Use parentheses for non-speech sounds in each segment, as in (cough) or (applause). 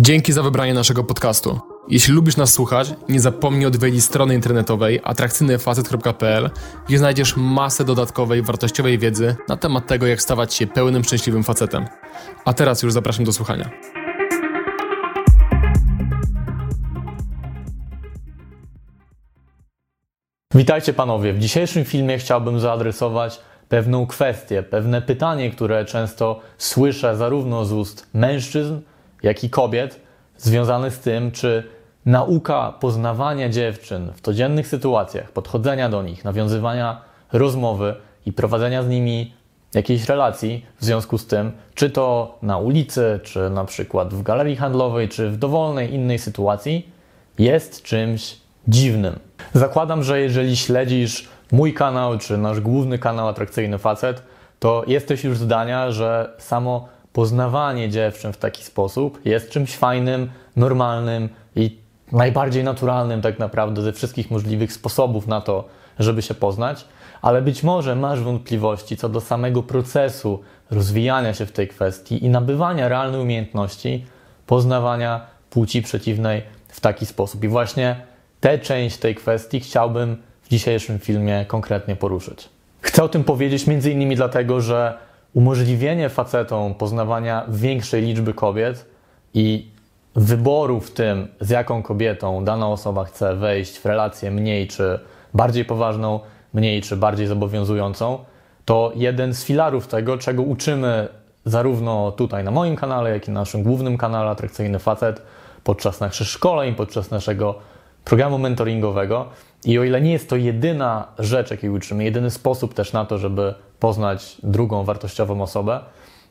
Dzięki za wybranie naszego podcastu. Jeśli lubisz nas słuchać, nie zapomnij odwiedzić strony internetowej atrakcyjnyfacet.pl, gdzie znajdziesz masę dodatkowej, wartościowej wiedzy na temat tego, jak stawać się pełnym, szczęśliwym facetem. A teraz już zapraszam do słuchania. Witajcie panowie. W dzisiejszym filmie chciałbym zaadresować pewną kwestię, pewne pytanie, które często słyszę zarówno z ust mężczyzn, jak i kobiet, związane z tym, czy nauka poznawania dziewczyn w codziennych sytuacjach, podchodzenia do nich, nawiązywania rozmowy i prowadzenia z nimi jakiejś relacji w związku z tym, czy to na ulicy, czy na przykład w galerii handlowej, czy w dowolnej innej sytuacji, jest czymś dziwnym. Zakładam, że jeżeli śledzisz mój kanał, czy nasz główny kanał Atrakcyjny Facet, to jesteś już zdania, że samo poznawanie dziewczyn w taki sposób jest czymś fajnym, normalnym i najbardziej naturalnym tak naprawdę ze wszystkich możliwych sposobów na to, żeby się poznać, ale być może masz wątpliwości co do samego procesu rozwijania się w tej kwestii i nabywania realnej umiejętności poznawania płci przeciwnej w taki sposób. I właśnie tę część tej kwestii chciałbym w dzisiejszym filmie konkretnie poruszyć. Chcę o tym powiedzieć między innymi dlatego, że umożliwienie facetom poznawania większej liczby kobiet i wyboru w tym, z jaką kobietą dana osoba chce wejść w relację mniej czy bardziej poważną, mniej czy bardziej zobowiązującą, to jeden z filarów tego, czego uczymy zarówno tutaj na moim kanale, jak i na naszym głównym kanale Atrakcyjny Facet podczas naszych szkoleń, podczas naszego programu mentoringowego. I o ile nie jest to jedyna rzecz, jakiej uczymy, jedyny sposób też na to, żeby poznać drugą wartościową osobę,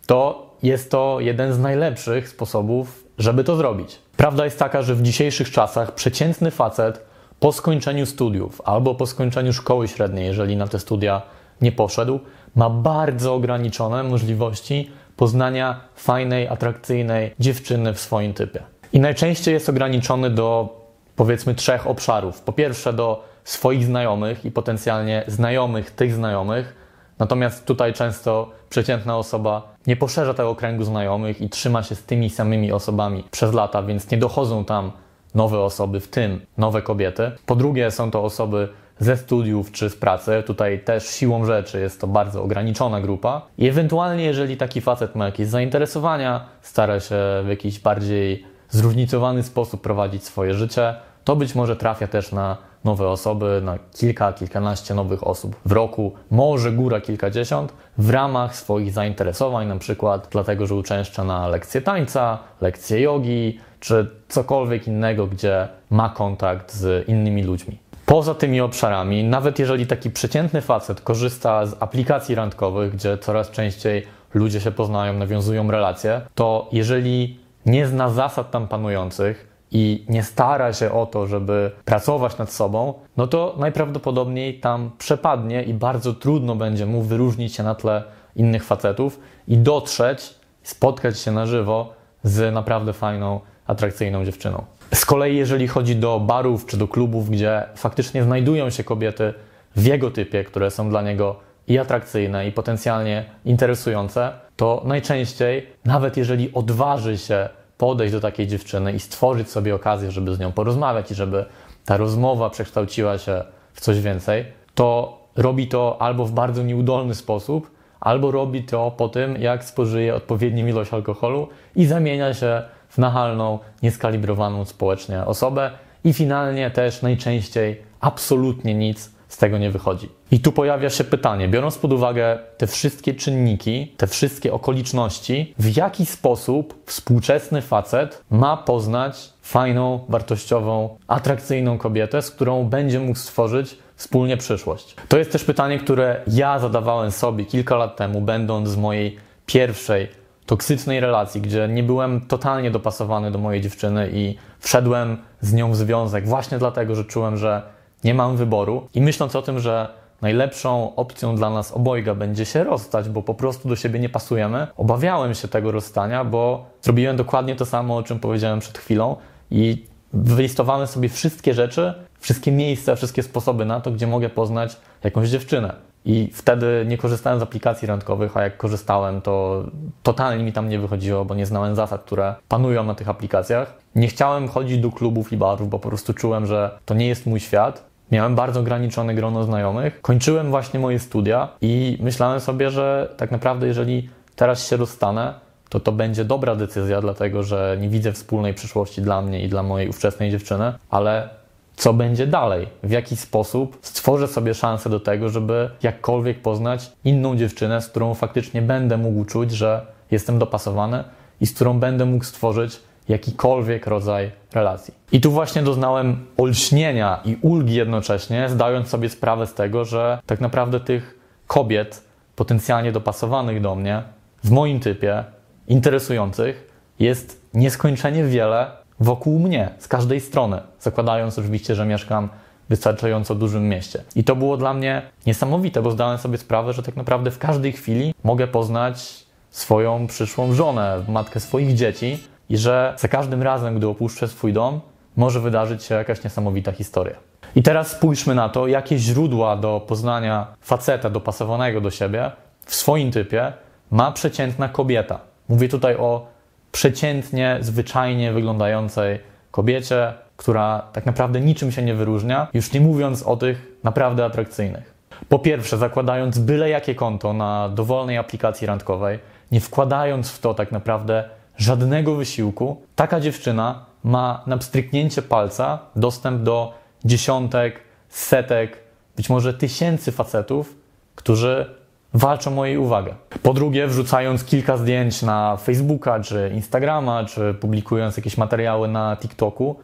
to jest to jeden z najlepszych sposobów, żeby to zrobić. Prawda jest taka, że w dzisiejszych czasach przeciętny facet po skończeniu studiów albo po skończeniu szkoły średniej, jeżeli na te studia nie poszedł, ma bardzo ograniczone możliwości poznania fajnej, atrakcyjnej dziewczyny w swoim typie. I najczęściej jest ograniczony do powiedzmy trzech obszarów. Po pierwsze do swoich znajomych i potencjalnie znajomych tych znajomych, Natomiast tutaj często przeciętna osoba nie poszerza tego kręgu znajomych i trzyma się z tymi samymi osobami przez lata, więc nie dochodzą tam nowe osoby, w tym nowe kobiety. Po drugie, są to osoby ze studiów czy z pracy. Tutaj też siłą rzeczy jest to bardzo ograniczona grupa. I ewentualnie, jeżeli taki facet ma jakieś zainteresowania, stara się w jakiś bardziej zróżnicowany sposób prowadzić swoje życie, to być może trafia też na nowe osoby, na kilka, kilkanaście nowych osób w roku, może góra kilkadziesiąt, w ramach swoich zainteresowań, na przykład dlatego, że uczęszcza na lekcje tańca, lekcje jogi, czy cokolwiek innego, gdzie ma kontakt z innymi ludźmi. Poza tymi obszarami, nawet jeżeli taki przeciętny facet korzysta z aplikacji randkowych, gdzie coraz częściej ludzie się poznają, nawiązują relacje, to jeżeli nie zna zasad tam panujących, i nie stara się o to, żeby pracować nad sobą, no to najprawdopodobniej tam przepadnie i bardzo trudno będzie mu wyróżnić się na tle innych facetów i dotrzeć, spotkać się na żywo z naprawdę fajną, atrakcyjną dziewczyną. Z kolei, jeżeli chodzi do barów czy do klubów, gdzie faktycznie znajdują się kobiety w jego typie, które są dla niego i atrakcyjne, i potencjalnie interesujące, to najczęściej, nawet jeżeli odważy się podejść do takiej dziewczyny i stworzyć sobie okazję, żeby z nią porozmawiać i żeby ta rozmowa przekształciła się w coś więcej, to robi to albo w bardzo nieudolny sposób, albo robi to po tym, jak spożyje odpowiednią ilość alkoholu i zamienia się w nachalną, nieskalibrowaną społecznie osobę i finalnie też najczęściej absolutnie nic z tego nie wychodzi. I tu pojawia się pytanie, biorąc pod uwagę te wszystkie czynniki, te wszystkie okoliczności, w jaki sposób współczesny facet ma poznać fajną, wartościową, atrakcyjną kobietę, z którą będzie mógł stworzyć wspólnie przyszłość? To jest też pytanie, które ja zadawałem sobie kilka lat temu, będąc z mojej pierwszej toksycznej relacji, gdzie nie byłem totalnie dopasowany do mojej dziewczyny i wszedłem z nią w związek właśnie dlatego, że czułem, że nie mam wyboru i myśląc o tym, że najlepszą opcją dla nas obojga będzie się rozstać, bo po prostu do siebie nie pasujemy, obawiałem się tego rozstania, bo zrobiłem dokładnie to samo, o czym powiedziałem przed chwilą i wylistowałem sobie wszystkie rzeczy, wszystkie miejsca, wszystkie sposoby na to, gdzie mogę poznać jakąś dziewczynę. I wtedy nie korzystałem z aplikacji randkowych, a jak korzystałem, to totalnie mi tam nie wychodziło, bo nie znałem zasad, które panują na tych aplikacjach. Nie chciałem chodzić do klubów i barów, bo po prostu czułem, że to nie jest mój świat. Miałem bardzo ograniczone grono znajomych. Kończyłem właśnie moje studia i myślałem sobie, że tak naprawdę, jeżeli teraz się rozstanę, to to będzie dobra decyzja, dlatego że nie widzę wspólnej przyszłości dla mnie i dla mojej ówczesnej dziewczyny, ale co będzie dalej, w jaki sposób stworzę sobie szansę do tego, żeby jakkolwiek poznać inną dziewczynę, z którą faktycznie będę mógł czuć, że jestem dopasowany i z którą będę mógł stworzyć jakikolwiek rodzaj relacji. I tu właśnie doznałem olśnienia i ulgi jednocześnie, zdając sobie sprawę z tego, że tak naprawdę tych kobiet potencjalnie dopasowanych do mnie, w moim typie, interesujących, jest nieskończenie wiele wokół mnie, z każdej strony, zakładając oczywiście, że mieszkam w wystarczająco dużym mieście. I to było dla mnie niesamowite, bo zdałem sobie sprawę, że tak naprawdę w każdej chwili mogę poznać swoją przyszłą żonę, matkę swoich dzieci i że za każdym razem, gdy opuszczę swój dom, może wydarzyć się jakaś niesamowita historia. I teraz spójrzmy na to, jakie źródła do poznania faceta dopasowanego do siebie w swoim typie ma przeciętna kobieta. Mówię tutaj o przeciętnie, zwyczajnie wyglądającej kobiecie, która tak naprawdę niczym się nie wyróżnia, już nie mówiąc o tych naprawdę atrakcyjnych. Po pierwsze, zakładając byle jakie konto na dowolnej aplikacji randkowej, nie wkładając w to tak naprawdę żadnego wysiłku, taka dziewczyna ma na pstryknięcie palca dostęp do dziesiątek, setek, być może tysięcy facetów, którzy walczą o jej uwagę. Po drugie, wrzucając kilka zdjęć na Facebooka, czy Instagrama, czy publikując jakieś materiały na TikToku,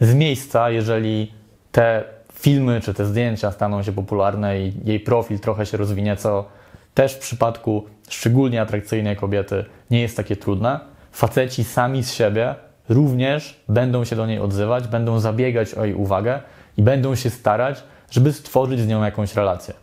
z miejsca, jeżeli te filmy czy te zdjęcia staną się popularne i jej profil trochę się rozwinie, co też w przypadku szczególnie atrakcyjnej kobiety nie jest takie trudne, faceci sami z siebie również będą się do niej odzywać, będą zabiegać o jej uwagę i będą się starać, żeby stworzyć z nią jakąś relację.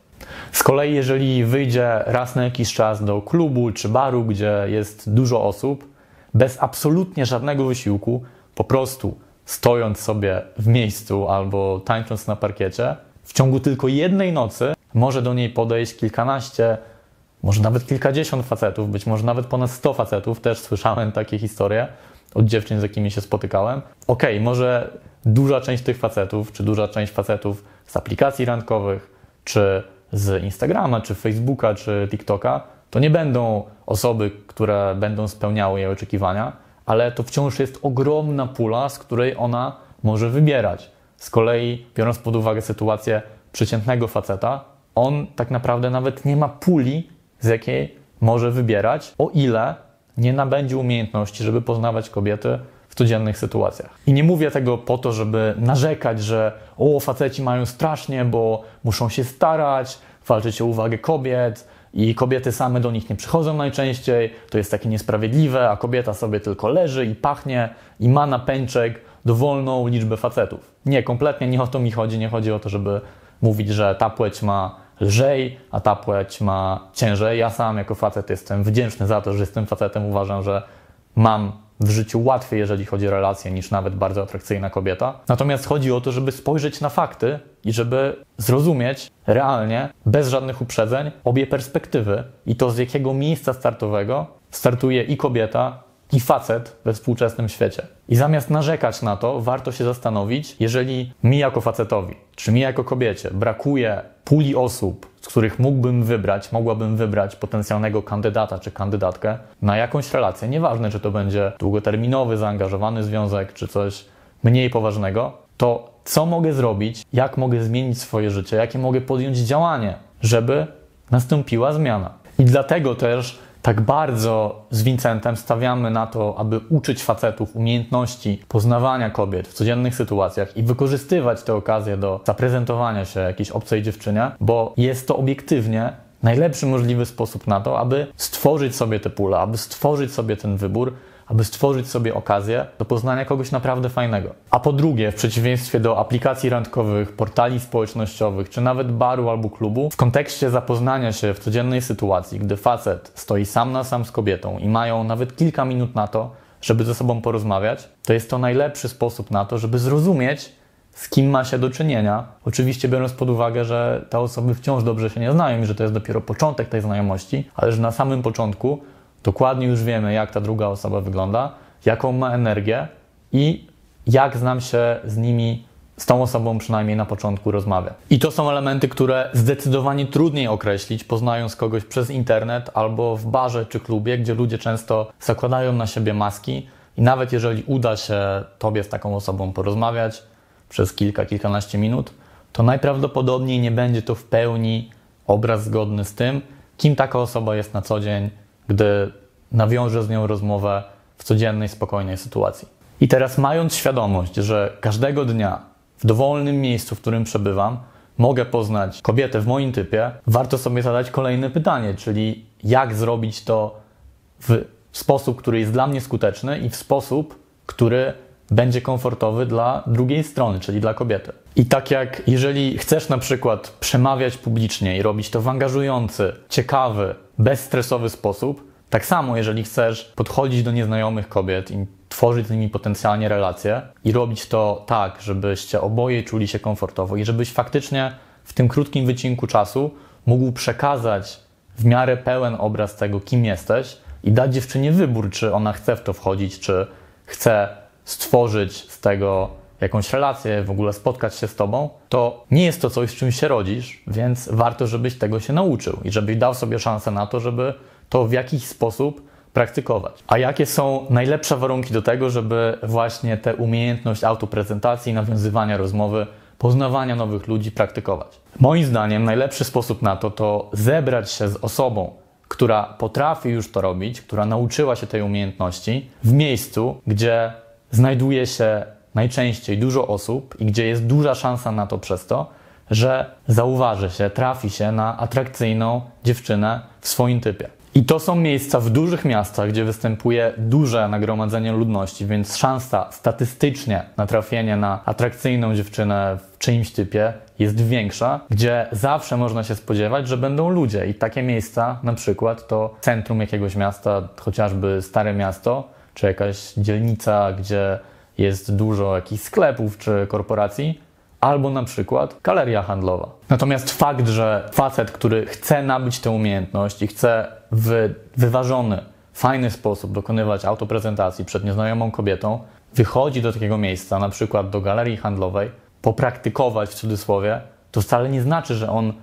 Z kolei, jeżeli wyjdzie raz na jakiś czas do klubu czy baru, gdzie jest dużo osób, bez absolutnie żadnego wysiłku, po prostu stojąc sobie w miejscu albo tańcząc na parkiecie, w ciągu tylko jednej nocy może do niej podejść kilkanaście, może nawet kilkadziesiąt facetów, być może nawet ponad sto facetów, też słyszałem takie historie od dziewczyn, z jakimi się spotykałem. Okej, okay, może duża część tych facetów, czy duża część facetów z aplikacji randkowych, czy z Instagrama, czy Facebooka, czy TikToka, to nie będą osoby, które będą spełniały jej oczekiwania, ale to wciąż jest ogromna pula, z której ona może wybierać. Z kolei, biorąc pod uwagę sytuację przeciętnego faceta, on tak naprawdę nawet nie ma puli, z jakiej może wybierać, o ile nie nabędzie umiejętności, żeby poznawać kobiety w codziennych sytuacjach. I nie mówię tego po to, żeby narzekać, że o, faceci mają strasznie, bo muszą się starać, walczyć o uwagę kobiet i kobiety same do nich nie przychodzą najczęściej, to jest takie niesprawiedliwe, a kobieta sobie tylko leży i pachnie i ma na pęczek dowolną liczbę facetów. Nie, kompletnie nie o to mi chodzi, nie chodzi o to, żeby mówić, że ta płeć ma lżej, a ta płeć ma ciężej. Ja sam jako facet jestem wdzięczny za to, że jestem facetem. Uważam, że mam w życiu łatwiej, jeżeli chodzi o relacje, niż nawet bardzo atrakcyjna kobieta. Natomiast chodzi o to, żeby spojrzeć na fakty i żeby zrozumieć realnie, bez żadnych uprzedzeń, obie perspektywy i to z jakiego miejsca startowego startuje i kobieta, i facet we współczesnym świecie. I zamiast narzekać na to, warto się zastanowić, jeżeli mi jako facetowi, czy mi jako kobiecie brakuje puli osób, z których mógłbym wybrać, mogłabym wybrać potencjalnego kandydata czy kandydatkę na jakąś relację, nieważne czy to będzie długoterminowy, zaangażowany związek, czy coś mniej poważnego, to co mogę zrobić, jak mogę zmienić swoje życie, jakie mogę podjąć działanie, żeby nastąpiła zmiana. I dlatego też tak bardzo z Vincentem stawiamy na to, aby uczyć facetów umiejętności poznawania kobiet w codziennych sytuacjach i wykorzystywać te okazje do zaprezentowania się jakiejś obcej dziewczynie, bo jest to obiektywnie najlepszy możliwy sposób na to, aby stworzyć sobie te pule, aby stworzyć sobie ten wybór, aby stworzyć sobie okazję do poznania kogoś naprawdę fajnego. A po drugie, w przeciwieństwie do aplikacji randkowych, portali społecznościowych, czy nawet baru albo klubu, w kontekście zapoznania się w codziennej sytuacji, gdy facet stoi sam na sam z kobietą i mają nawet kilka minut na to, żeby ze sobą porozmawiać, to jest to najlepszy sposób na to, żeby zrozumieć, z kim ma się do czynienia. Oczywiście biorąc pod uwagę, że te osoby wciąż dobrze się nie znają i że to jest dopiero początek tej znajomości, ale że na samym początku dokładnie już wiemy, jak ta druga osoba wygląda, jaką ma energię i jak znam się z nimi, z tą osobą przynajmniej na początku rozmawia. I to są elementy, które zdecydowanie trudniej określić, poznając kogoś przez internet albo w barze czy klubie, gdzie ludzie często zakładają na siebie maski i nawet jeżeli uda się tobie z taką osobą porozmawiać przez kilka, kilkanaście minut, to najprawdopodobniej nie będzie to w pełni obraz zgodny z tym, kim taka osoba jest na co dzień, gdy nawiąże z nią rozmowę w codziennej, spokojnej sytuacji. I teraz, mając świadomość, że każdego dnia w dowolnym miejscu, w którym przebywam, mogę poznać kobietę w moim typie, warto sobie zadać kolejne pytanie, czyli jak zrobić to w sposób, który jest dla mnie skuteczny i w sposób, który będzie komfortowy dla drugiej strony, czyli dla kobiety. I tak jak jeżeli chcesz na przykład przemawiać publicznie i robić to w angażujący, ciekawy, bezstresowy sposób, tak samo jeżeli chcesz podchodzić do nieznajomych kobiet i tworzyć z nimi potencjalnie relacje i robić to tak, żebyście oboje czuli się komfortowo i żebyś faktycznie w tym krótkim wycinku czasu mógł przekazać w miarę pełen obraz tego, kim jesteś i dać dziewczynie wybór, czy ona chce w to wchodzić, czy chce stworzyć z tego jakąś relację, w ogóle spotkać się z tobą, to nie jest to coś, z czym się rodzisz, więc warto, żebyś tego się nauczył i żebyś dał sobie szansę na to, żeby to w jakiś sposób praktykować. A jakie są najlepsze warunki do tego, żeby właśnie tę umiejętność autoprezentacji, nawiązywania rozmowy, poznawania nowych ludzi praktykować? Moim zdaniem najlepszy sposób na to to zebrać się z osobą, która potrafi już to robić, która nauczyła się tej umiejętności w miejscu, gdzie znajduje się najczęściej dużo osób i gdzie jest duża szansa na to przez to, że zauważy się, trafi się na atrakcyjną dziewczynę w swoim typie. I to są miejsca w dużych miastach, gdzie występuje duże nagromadzenie ludności, więc szansa statystycznie na trafienie na atrakcyjną dziewczynę w czyimś typie jest większa, gdzie zawsze można się spodziewać, że będą ludzie. I takie miejsca, na przykład, to centrum jakiegoś miasta, chociażby Stare Miasto, czy jakaś dzielnica, gdzie jest dużo jakichś sklepów czy korporacji, albo na przykład galeria handlowa. Natomiast fakt, że facet, który chce nabyć tę umiejętność i chce w wyważony, fajny sposób dokonywać autoprezentacji przed nieznajomą kobietą, wychodzi do takiego miejsca, na przykład do galerii handlowej, popraktykować w cudzysłowie, to wcale nie znaczy, że on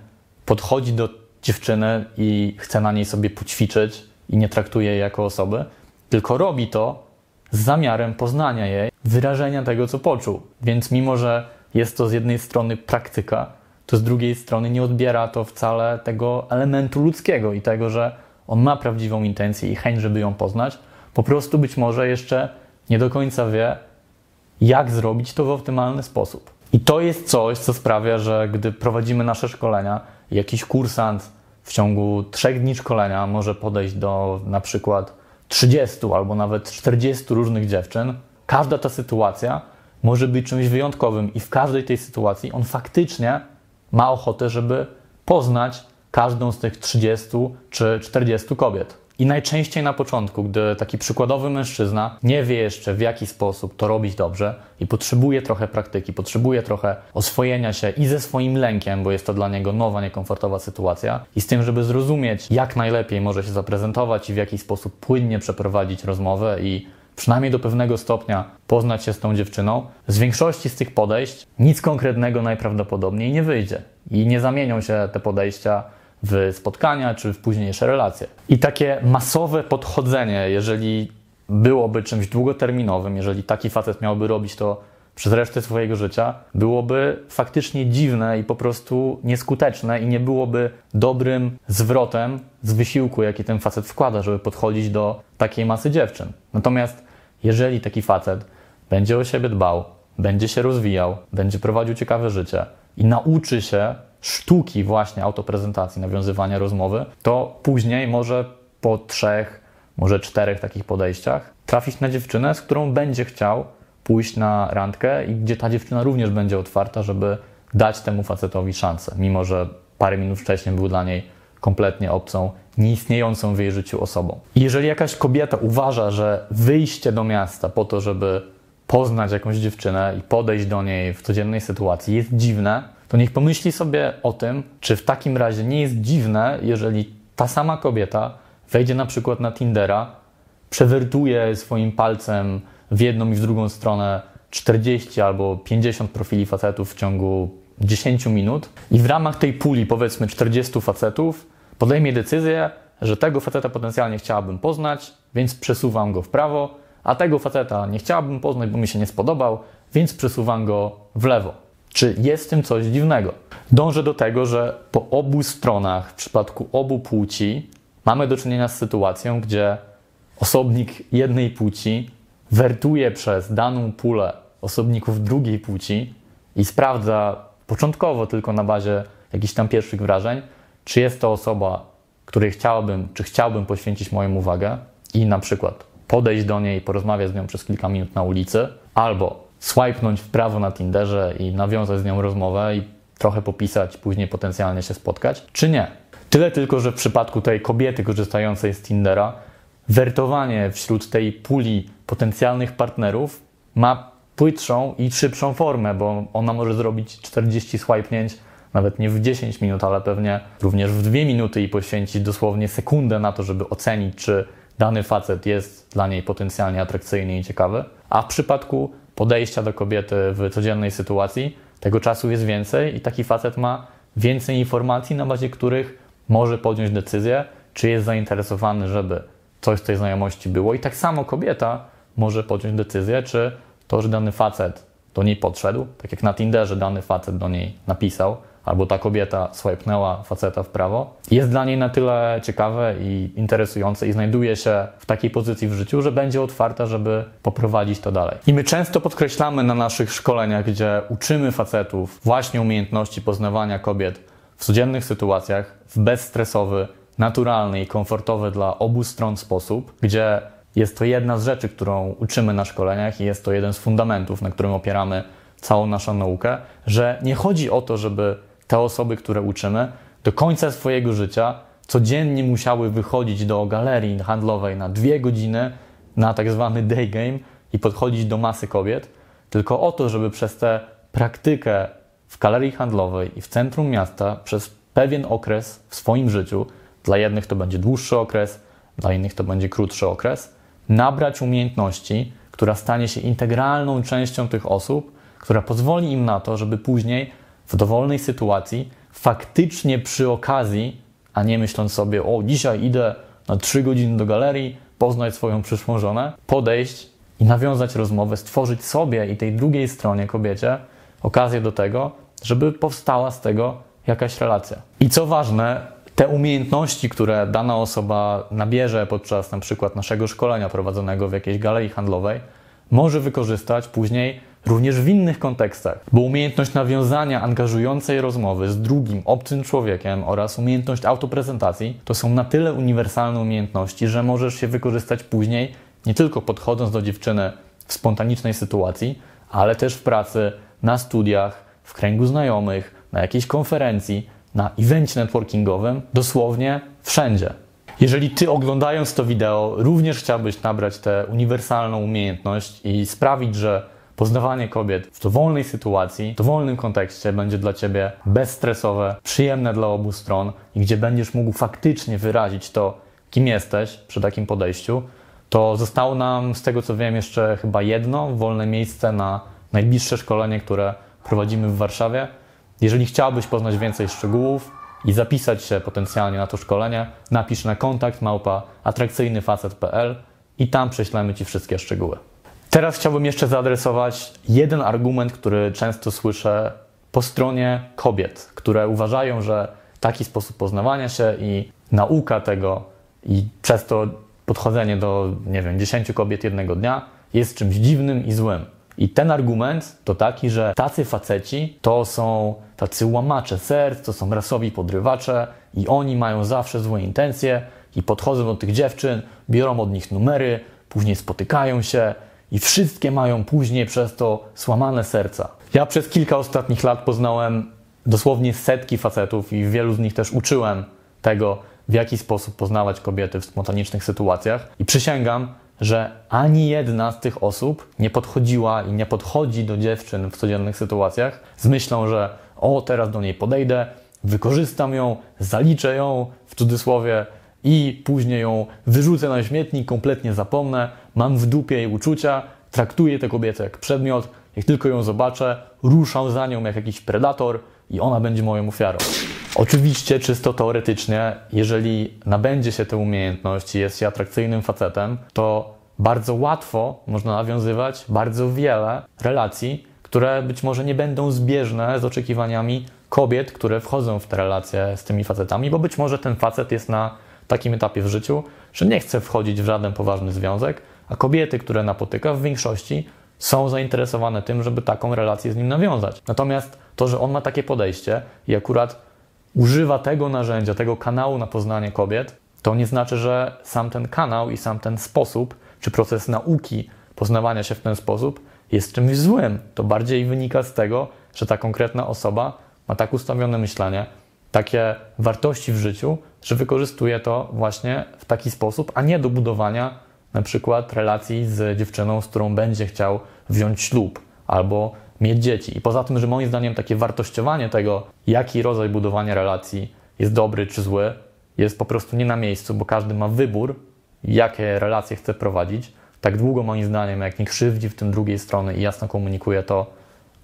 podchodzi do dziewczyny i chce na niej sobie poćwiczyć i nie traktuje jej jako osoby, tylko robi to z zamiarem poznania jej, wyrażenia tego, co poczuł. Więc mimo, że jest to z jednej strony praktyka, to z drugiej strony nie odbiera to wcale tego elementu ludzkiego i tego, że on ma prawdziwą intencję i chęć, żeby ją poznać. Po prostu być może jeszcze nie do końca wie, jak zrobić to w optymalny sposób. I to jest coś, co sprawia, że gdy prowadzimy nasze szkolenia, jakiś kursant w ciągu trzech dni szkolenia może podejść do na przykład 30 albo nawet 40 różnych dziewczyn, każda ta sytuacja może być czymś wyjątkowym i w każdej tej sytuacji on faktycznie ma ochotę, żeby poznać każdą z tych 30 czy 40 kobiet. I najczęściej na początku, gdy taki przykładowy mężczyzna nie wie jeszcze w jaki sposób to robić dobrze i potrzebuje trochę praktyki, potrzebuje trochę oswojenia się i ze swoim lękiem, bo jest to dla niego nowa, niekomfortowa sytuacja, i z tym, żeby zrozumieć, jak najlepiej może się zaprezentować i w jaki sposób płynnie przeprowadzić rozmowę i przynajmniej do pewnego stopnia poznać się z tą dziewczyną, z większości z tych podejść nic konkretnego najprawdopodobniej nie wyjdzie i nie zamienią się te podejścia w spotkania czy w późniejsze relacje. I takie masowe podchodzenie, jeżeli byłoby czymś długoterminowym, jeżeli taki facet miałby robić to przez resztę swojego życia, byłoby faktycznie dziwne i po prostu nieskuteczne i nie byłoby dobrym zwrotem z wysiłku, jaki ten facet wkłada, żeby podchodzić do takiej masy dziewczyn. Natomiast jeżeli taki facet będzie o siebie dbał, będzie się rozwijał, będzie prowadził ciekawe życie i nauczy się sztuki właśnie autoprezentacji, nawiązywania rozmowy, to później może po trzech, może czterech takich podejściach trafić na dziewczynę, z którą będzie chciał pójść na randkę i gdzie ta dziewczyna również będzie otwarta, żeby dać temu facetowi szansę, mimo że parę minut wcześniej był dla niej kompletnie obcą, nieistniejącą w jej życiu osobą. Jeżeli jakaś kobieta uważa, że wyjście do miasta po to, żeby poznać jakąś dziewczynę i podejść do niej w codziennej sytuacji jest dziwne, to niech pomyśli sobie o tym, czy w takim razie nie jest dziwne, jeżeli ta sama kobieta wejdzie na przykład na Tindera, przewertuje swoim palcem w jedną i w drugą stronę 40 albo 50 profili facetów w ciągu 10 minut i w ramach tej puli powiedzmy 40 facetów podejmie decyzję, że tego faceta potencjalnie chciałabym poznać, więc przesuwam go w prawo, a tego faceta nie chciałabym poznać, bo mi się nie spodobał, więc przesuwam go w lewo. Czy jest w tym coś dziwnego? Dążę do tego, że po obu stronach, w przypadku obu płci, mamy do czynienia z sytuacją, gdzie osobnik jednej płci wertuje przez daną pulę osobników drugiej płci i sprawdza początkowo tylko na bazie jakichś tam pierwszych wrażeń, czy jest to osoba, której chciałbym, czy chciałbym poświęcić moją uwagę i na przykład podejść do niej, porozmawiać z nią przez kilka minut na ulicy, albo swipenąć w prawo na Tinderze i nawiązać z nią rozmowę i trochę popisać, później potencjalnie się spotkać, czy nie. Tyle tylko, że w przypadku tej kobiety korzystającej z Tindera, wertowanie wśród tej puli potencjalnych partnerów ma płytszą i szybszą formę, bo ona może zrobić 40 swipnięć nawet nie w 10 minut, ale pewnie również w 2 minuty i poświęcić dosłownie sekundę na to, żeby ocenić, czy dany facet jest dla niej potencjalnie atrakcyjny i ciekawy. A w przypadku podejścia do kobiety w codziennej sytuacji, tego czasu jest więcej i taki facet ma więcej informacji, na bazie których może podjąć decyzję, czy jest zainteresowany, żeby coś z tej znajomości było. I tak samo kobieta może podjąć decyzję, czy to, że dany facet do niej podszedł, tak jak na Tinderze dany facet do niej napisał, albo ta kobieta swipnęła faceta w prawo, jest dla niej na tyle ciekawe i interesujące i znajduje się w takiej pozycji w życiu, że będzie otwarta, żeby poprowadzić to dalej. I my często podkreślamy na naszych szkoleniach, gdzie uczymy facetów właśnie umiejętności poznawania kobiet w codziennych sytuacjach, w bezstresowy, naturalny i komfortowy dla obu stron sposób, gdzie jest to jedna z rzeczy, którą uczymy na szkoleniach i jest to jeden z fundamentów, na którym opieramy całą naszą naukę, że nie chodzi o to, żeby te osoby, które uczymy, do końca swojego życia codziennie musiały wychodzić do galerii handlowej na dwie godziny na tak zwany day game i podchodzić do masy kobiet, tylko o to, żeby przez tę praktykę w galerii handlowej i w centrum miasta przez pewien okres w swoim życiu, dla jednych to będzie dłuższy okres, dla innych to będzie krótszy okres, nabrać umiejętności, która stanie się integralną częścią tych osób, która pozwoli im na to, żeby później w dowolnej sytuacji faktycznie przy okazji, a nie myśląc sobie, o dzisiaj idę na 3 godziny do galerii, poznać swoją przyszłą żonę, podejść i nawiązać rozmowę, stworzyć sobie i tej drugiej stronie, kobiecie, okazję do tego, żeby powstała z tego jakaś relacja. I co ważne, te umiejętności, które dana osoba nabierze podczas na przykład naszego szkolenia prowadzonego w jakiejś galerii handlowej, może wykorzystać później również w innych kontekstach, bo umiejętność nawiązania angażującej rozmowy z drugim obcym człowiekiem oraz umiejętność autoprezentacji to są na tyle uniwersalne umiejętności, że możesz się wykorzystać później nie tylko podchodząc do dziewczyny w spontanicznej sytuacji, ale też w pracy, na studiach, w kręgu znajomych, na jakiejś konferencji, na evencie networkingowym, dosłownie wszędzie. Jeżeli Ty oglądając to wideo również chciałbyś nabrać tę uniwersalną umiejętność i sprawić, że poznawanie kobiet w dowolnej sytuacji, w dowolnym kontekście będzie dla Ciebie bezstresowe, przyjemne dla obu stron i gdzie będziesz mógł faktycznie wyrazić to, kim jesteś przy takim podejściu, to zostało nam, z tego co wiem, jeszcze chyba jedno wolne miejsce na najbliższe szkolenie, które prowadzimy w Warszawie. Jeżeli chciałbyś poznać więcej szczegółów i zapisać się potencjalnie na to szkolenie, napisz na kontakt małpa atrakcyjnyfacet.pl i tam prześlemy Ci wszystkie szczegóły. Teraz chciałbym jeszcze zaadresować jeden argument, który często słyszę po stronie kobiet, które uważają, że taki sposób poznawania się i nauka tego i przez to podchodzenie do, nie wiem, 10 kobiet jednego dnia jest czymś dziwnym i złym. I ten argument to taki, że tacy faceci to są tacy łamacze serc, to są rasowi podrywacze i oni mają zawsze złe intencje i podchodzą do tych dziewczyn, biorą od nich numery, później spotykają się i wszystkie mają później przez to słamane serca. Ja przez kilka ostatnich lat poznałem dosłownie setki facetów i wielu z nich też uczyłem tego, w jaki sposób poznawać kobiety w spontanicznych sytuacjach. I przysięgam, że ani jedna z tych osób nie podchodziła i nie podchodzi do dziewczyn w codziennych sytuacjach z myślą, że o, teraz do niej podejdę, wykorzystam ją, zaliczę ją w cudzysłowie i później ją wyrzucę na śmietnik, kompletnie zapomnę, mam w dupie jej uczucia, traktuję tę kobietę jak przedmiot, jak tylko ją zobaczę, ruszam za nią jak jakiś predator i ona będzie moją ofiarą. Oczywiście, czysto teoretycznie, jeżeli nabędzie się tę umiejętność i jest się atrakcyjnym facetem, to bardzo łatwo można nawiązywać bardzo wiele relacji, które być może nie będą zbieżne z oczekiwaniami kobiet, które wchodzą w te relacje z tymi facetami, bo być może ten facet jest na takim etapie w życiu, że nie chce wchodzić w żaden poważny związek, a kobiety, które napotyka w większości są zainteresowane tym, żeby taką relację z nim nawiązać. Natomiast to, że on ma takie podejście i akurat używa tego narzędzia, tego kanału na poznanie kobiet, to nie znaczy, że sam ten kanał i sam ten sposób, czy proces nauki poznawania się w ten sposób jest czymś złym. To bardziej wynika z tego, że ta konkretna osoba ma tak ustawione myślenie, takie wartości w życiu, że wykorzystuje to właśnie w taki sposób, a nie do budowania na przykład relacji z dziewczyną, z którą będzie chciał wziąć ślub albo mieć dzieci. I poza tym, że moim zdaniem takie wartościowanie tego, jaki rodzaj budowania relacji jest dobry czy zły, jest po prostu nie na miejscu, bo każdy ma wybór, jakie relacje chce prowadzić. Tak długo moim zdaniem, jak nie krzywdzi w tym drugiej strony i jasno komunikuje to,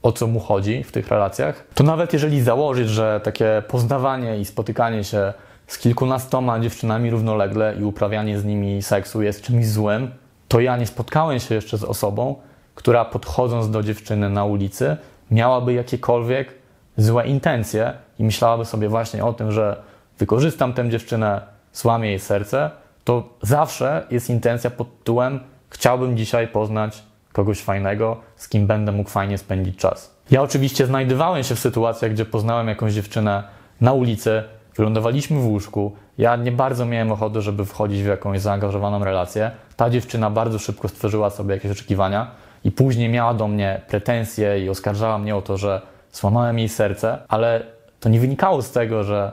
o co mu chodzi w tych relacjach, to nawet jeżeli założyć, że takie poznawanie i spotykanie się z kilkunastoma dziewczynami równolegle i uprawianie z nimi seksu jest czymś złym, to ja nie spotkałem się jeszcze z osobą, która podchodząc do dziewczyny na ulicy miałaby jakiekolwiek złe intencje i myślałaby sobie właśnie o tym, że wykorzystam tę dziewczynę, słamię jej serce, to zawsze jest intencja pod tytułem chciałbym dzisiaj poznać kogoś fajnego, z kim będę mógł fajnie spędzić czas. Ja oczywiście znajdowałem się w sytuacjach, gdzie poznałem jakąś dziewczynę na ulicy, wylądowaliśmy w łóżku. Ja nie bardzo miałem ochoty, żeby wchodzić w jakąś zaangażowaną relację. Ta dziewczyna bardzo szybko stworzyła sobie jakieś oczekiwania i później miała do mnie pretensje i oskarżała mnie o to, że złamałem jej serce, ale to nie wynikało z tego, że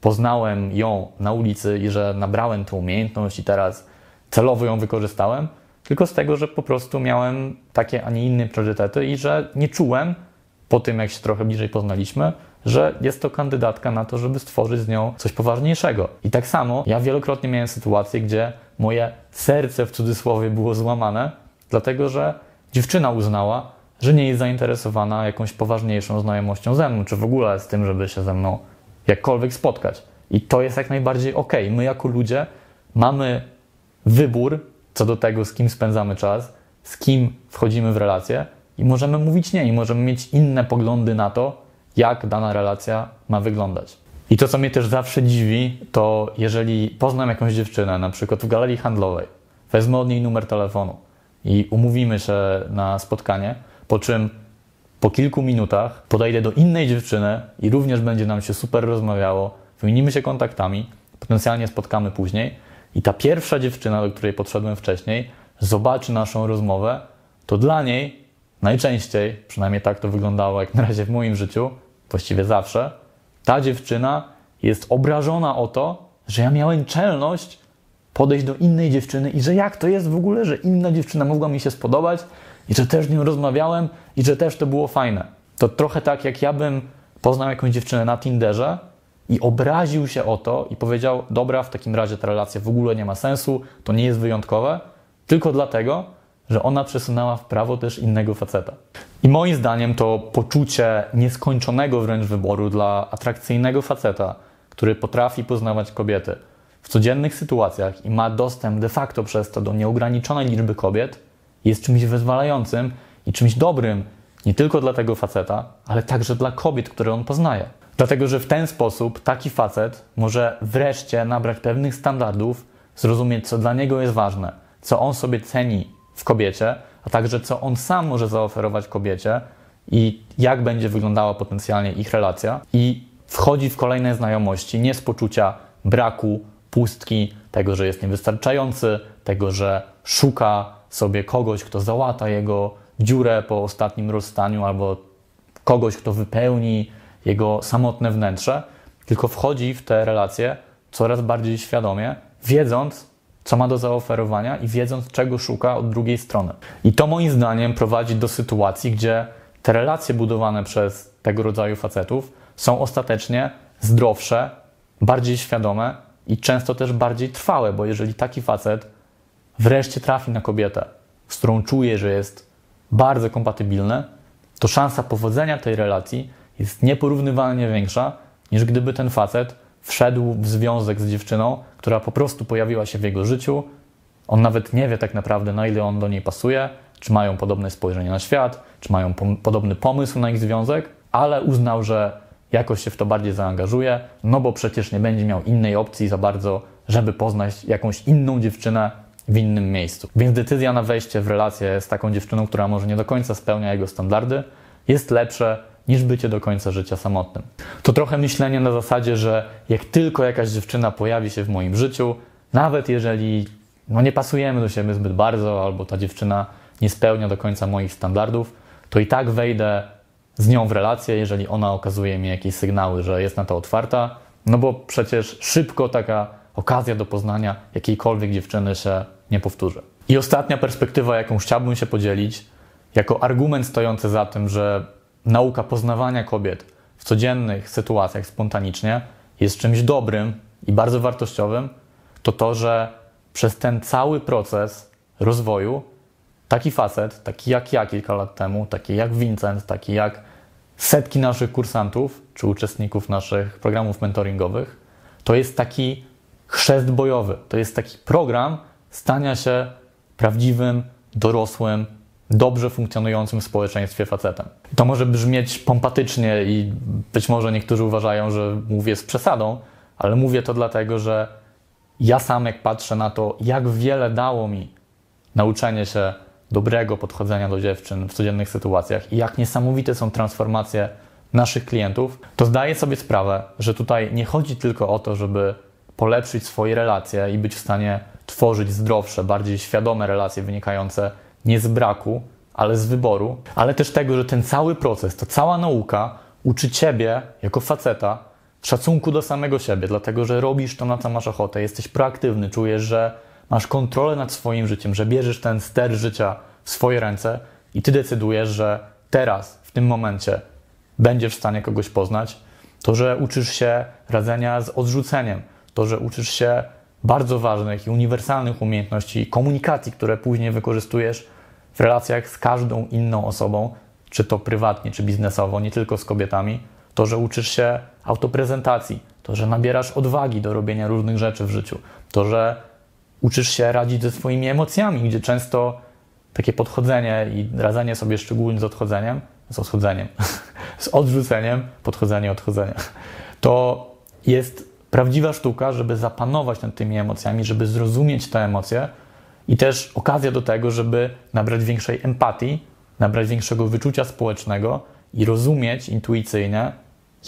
poznałem ją na ulicy i że nabrałem tę umiejętność i teraz celowo ją wykorzystałem, tylko z tego, że po prostu miałem takie, a nie inne priorytety i że nie czułem po tym, jak się trochę bliżej poznaliśmy, że jest to kandydatka na to, żeby stworzyć z nią coś poważniejszego. I tak samo ja wielokrotnie miałem sytuacje, gdzie moje serce w cudzysłowie było złamane, dlatego że dziewczyna uznała, że nie jest zainteresowana jakąś poważniejszą znajomością ze mną, czy w ogóle z tym, żeby się ze mną jakkolwiek spotkać. I to jest jak najbardziej ok. My jako ludzie mamy wybór co do tego, z kim spędzamy czas, z kim wchodzimy w relacje i możemy mówić nie, i możemy mieć inne poglądy na to, jak dana relacja ma wyglądać. I to, co mnie też zawsze dziwi, to jeżeli poznam jakąś dziewczynę, na przykład w galerii handlowej, wezmę od niej numer telefonu i umówimy się na spotkanie, po czym po kilku minutach podejdę do innej dziewczyny i również będzie nam się super rozmawiało, wymienimy się kontaktami, potencjalnie spotkamy później i ta pierwsza dziewczyna, do której podszedłem wcześniej, zobaczy naszą rozmowę, to dla niej najczęściej, przynajmniej tak to wyglądało jak na razie w moim życiu, właściwie zawsze, ta dziewczyna jest obrażona o to, że ja miałem czelność podejść do innej dziewczyny i że jak to jest w ogóle, że inna dziewczyna mogła mi się spodobać i że też z nią rozmawiałem i że też to było fajne. To trochę tak, jak ja bym poznał jakąś dziewczynę na Tinderze i obraził się o to i powiedział: Dobra, w takim razie ta relacja w ogóle nie ma sensu, to nie jest wyjątkowe, tylko dlatego, że ona przesunęła w prawo też innego faceta. I moim zdaniem to poczucie nieskończonego wręcz wyboru dla atrakcyjnego faceta, który potrafi poznawać kobiety w codziennych sytuacjach i ma dostęp de facto przez to do nieograniczonej liczby kobiet, jest czymś wyzwalającym i czymś dobrym nie tylko dla tego faceta, ale także dla kobiet, które on poznaje. Dlatego, że w ten sposób taki facet może wreszcie nabrać pewnych standardów, zrozumieć, co dla niego jest ważne, co on sobie ceni w kobiecie, a także co on sam może zaoferować kobiecie i jak będzie wyglądała potencjalnie ich relacja. I wchodzi w kolejne znajomości nie z poczucia braku, pustki, tego, że jest niewystarczający, tego, że szuka sobie kogoś, kto załata jego dziurę po ostatnim rozstaniu albo kogoś, kto wypełni jego samotne wnętrze, tylko wchodzi w te relacje coraz bardziej świadomie, wiedząc, co ma do zaoferowania i wiedząc, czego szuka od drugiej strony. I to moim zdaniem prowadzi do sytuacji, gdzie te relacje budowane przez tego rodzaju facetów są ostatecznie zdrowsze, bardziej świadome i często też bardziej trwałe, bo jeżeli taki facet wreszcie trafi na kobietę, z którą czuje, że jest bardzo kompatybilny, to szansa powodzenia tej relacji jest nieporównywalnie większa, niż gdyby ten facet wszedł w związek z dziewczyną, która po prostu pojawiła się w jego życiu. On nawet nie wie tak naprawdę, na ile on do niej pasuje, czy mają podobne spojrzenie na świat, czy mają podobny pomysł na ich związek, ale uznał, że jakoś się w to bardziej zaangażuje, no bo przecież nie będzie miał innej opcji za bardzo, żeby poznać jakąś inną dziewczynę w innym miejscu. Więc decyzja na wejście w relację z taką dziewczyną, która może nie do końca spełnia jego standardy, jest lepsze niż bycie do końca życia samotnym. To trochę myślenie na zasadzie, że jak tylko jakaś dziewczyna pojawi się w moim życiu, nawet jeżeli no nie pasujemy do siebie zbyt bardzo, albo ta dziewczyna nie spełnia do końca moich standardów, to i tak wejdę z nią w relację, jeżeli ona okazuje mi jakieś sygnały, że jest na to otwarta, no bo przecież szybko taka okazja do poznania jakiejkolwiek dziewczyny się nie powtórzy. I ostatnia perspektywa, jaką chciałbym się podzielić, jako argument stojący za tym, że nauka poznawania kobiet w codziennych sytuacjach spontanicznie jest czymś dobrym i bardzo wartościowym, to to, że przez ten cały proces rozwoju taki facet, taki jak ja kilka lat temu, taki jak Vincent, taki jak setki naszych kursantów czy uczestników naszych programów mentoringowych, to jest taki chrzest bojowy. To jest taki program stania się prawdziwym, dorosłym, dobrze funkcjonującym w społeczeństwie facetem. To może brzmieć pompatycznie i być może niektórzy uważają, że mówię z przesadą, ale mówię to dlatego, że ja sam jak patrzę na to, jak wiele dało mi nauczenie się dobrego podchodzenia do dziewczyn w codziennych sytuacjach i jak niesamowite są transformacje naszych klientów, to zdaję sobie sprawę, że tutaj nie chodzi tylko o to, żeby polepszyć swoje relacje i być w stanie tworzyć zdrowsze, bardziej świadome relacje wynikające nie z braku, ale z wyboru, ale też tego, że ten cały proces, ta cała nauka uczy ciebie jako faceta szacunku do samego siebie, dlatego że robisz to, na co masz ochotę, jesteś proaktywny, czujesz, że masz kontrolę nad swoim życiem, że bierzesz ten ster życia w swoje ręce i ty decydujesz, że teraz, w tym momencie będziesz w stanie kogoś poznać, to, że uczysz się radzenia z odrzuceniem, to, że uczysz się bardzo ważnych i uniwersalnych umiejętności komunikacji, które później wykorzystujesz w relacjach z każdą inną osobą, czy to prywatnie, czy biznesowo, nie tylko z kobietami, to, że uczysz się autoprezentacji, to, że nabierasz odwagi do robienia różnych rzeczy w życiu, to, że uczysz się radzić ze swoimi emocjami, gdzie często takie podchodzenie i radzenie sobie szczególnie z odchodzeniem, z odchodzeniem, (laughs) z odrzuceniem, podchodzenie, odchodzenie, to jest prawdziwa sztuka, żeby zapanować nad tymi emocjami, żeby zrozumieć te emocje i też okazja do tego, żeby nabrać większej empatii, nabrać większego wyczucia społecznego i rozumieć intuicyjnie,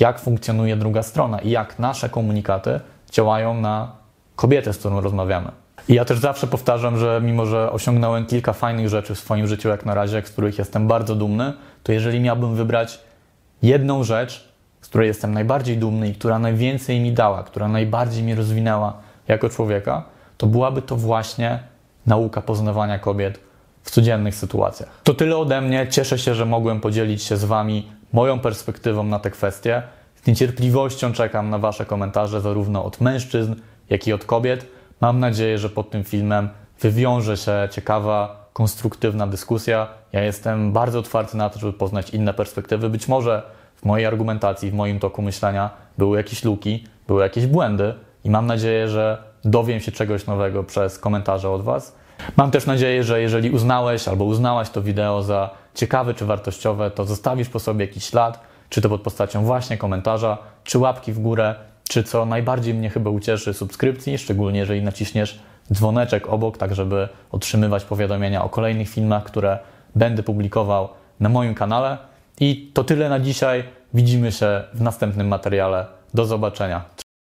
jak funkcjonuje druga strona i jak nasze komunikaty działają na kobietę, z którą rozmawiamy. I ja też zawsze powtarzam, że mimo, że osiągnąłem kilka fajnych rzeczy w swoim życiu jak na razie, z których jestem bardzo dumny, to jeżeli miałbym wybrać jedną rzecz, z której jestem najbardziej dumny i która najwięcej mi dała, która najbardziej mnie rozwinęła jako człowieka, to byłaby to właśnie nauka poznawania kobiet w codziennych sytuacjach. To tyle ode mnie. Cieszę się, że mogłem podzielić się z Wami moją perspektywą na te kwestie. Z niecierpliwością czekam na Wasze komentarze, zarówno od mężczyzn, jak i od kobiet. Mam nadzieję, że pod tym filmem wywiąże się ciekawa, konstruktywna dyskusja. Ja jestem bardzo otwarty na to, żeby poznać inne perspektywy. Być może w mojej argumentacji, w moim toku myślenia były jakieś luki, były jakieś błędy i mam nadzieję, że dowiem się czegoś nowego przez komentarze od Was. Mam też nadzieję, że jeżeli uznałeś albo uznałaś to wideo za ciekawe czy wartościowe, to zostawisz po sobie jakiś ślad, czy to pod postacią właśnie komentarza, czy łapki w górę, czy co najbardziej mnie chyba ucieszy, subskrypcji, szczególnie jeżeli naciśniesz dzwoneczek obok, tak żeby otrzymywać powiadomienia o kolejnych filmach, które będę publikował na moim kanale. I to tyle na dzisiaj. Widzimy się w następnym materiale. Do zobaczenia.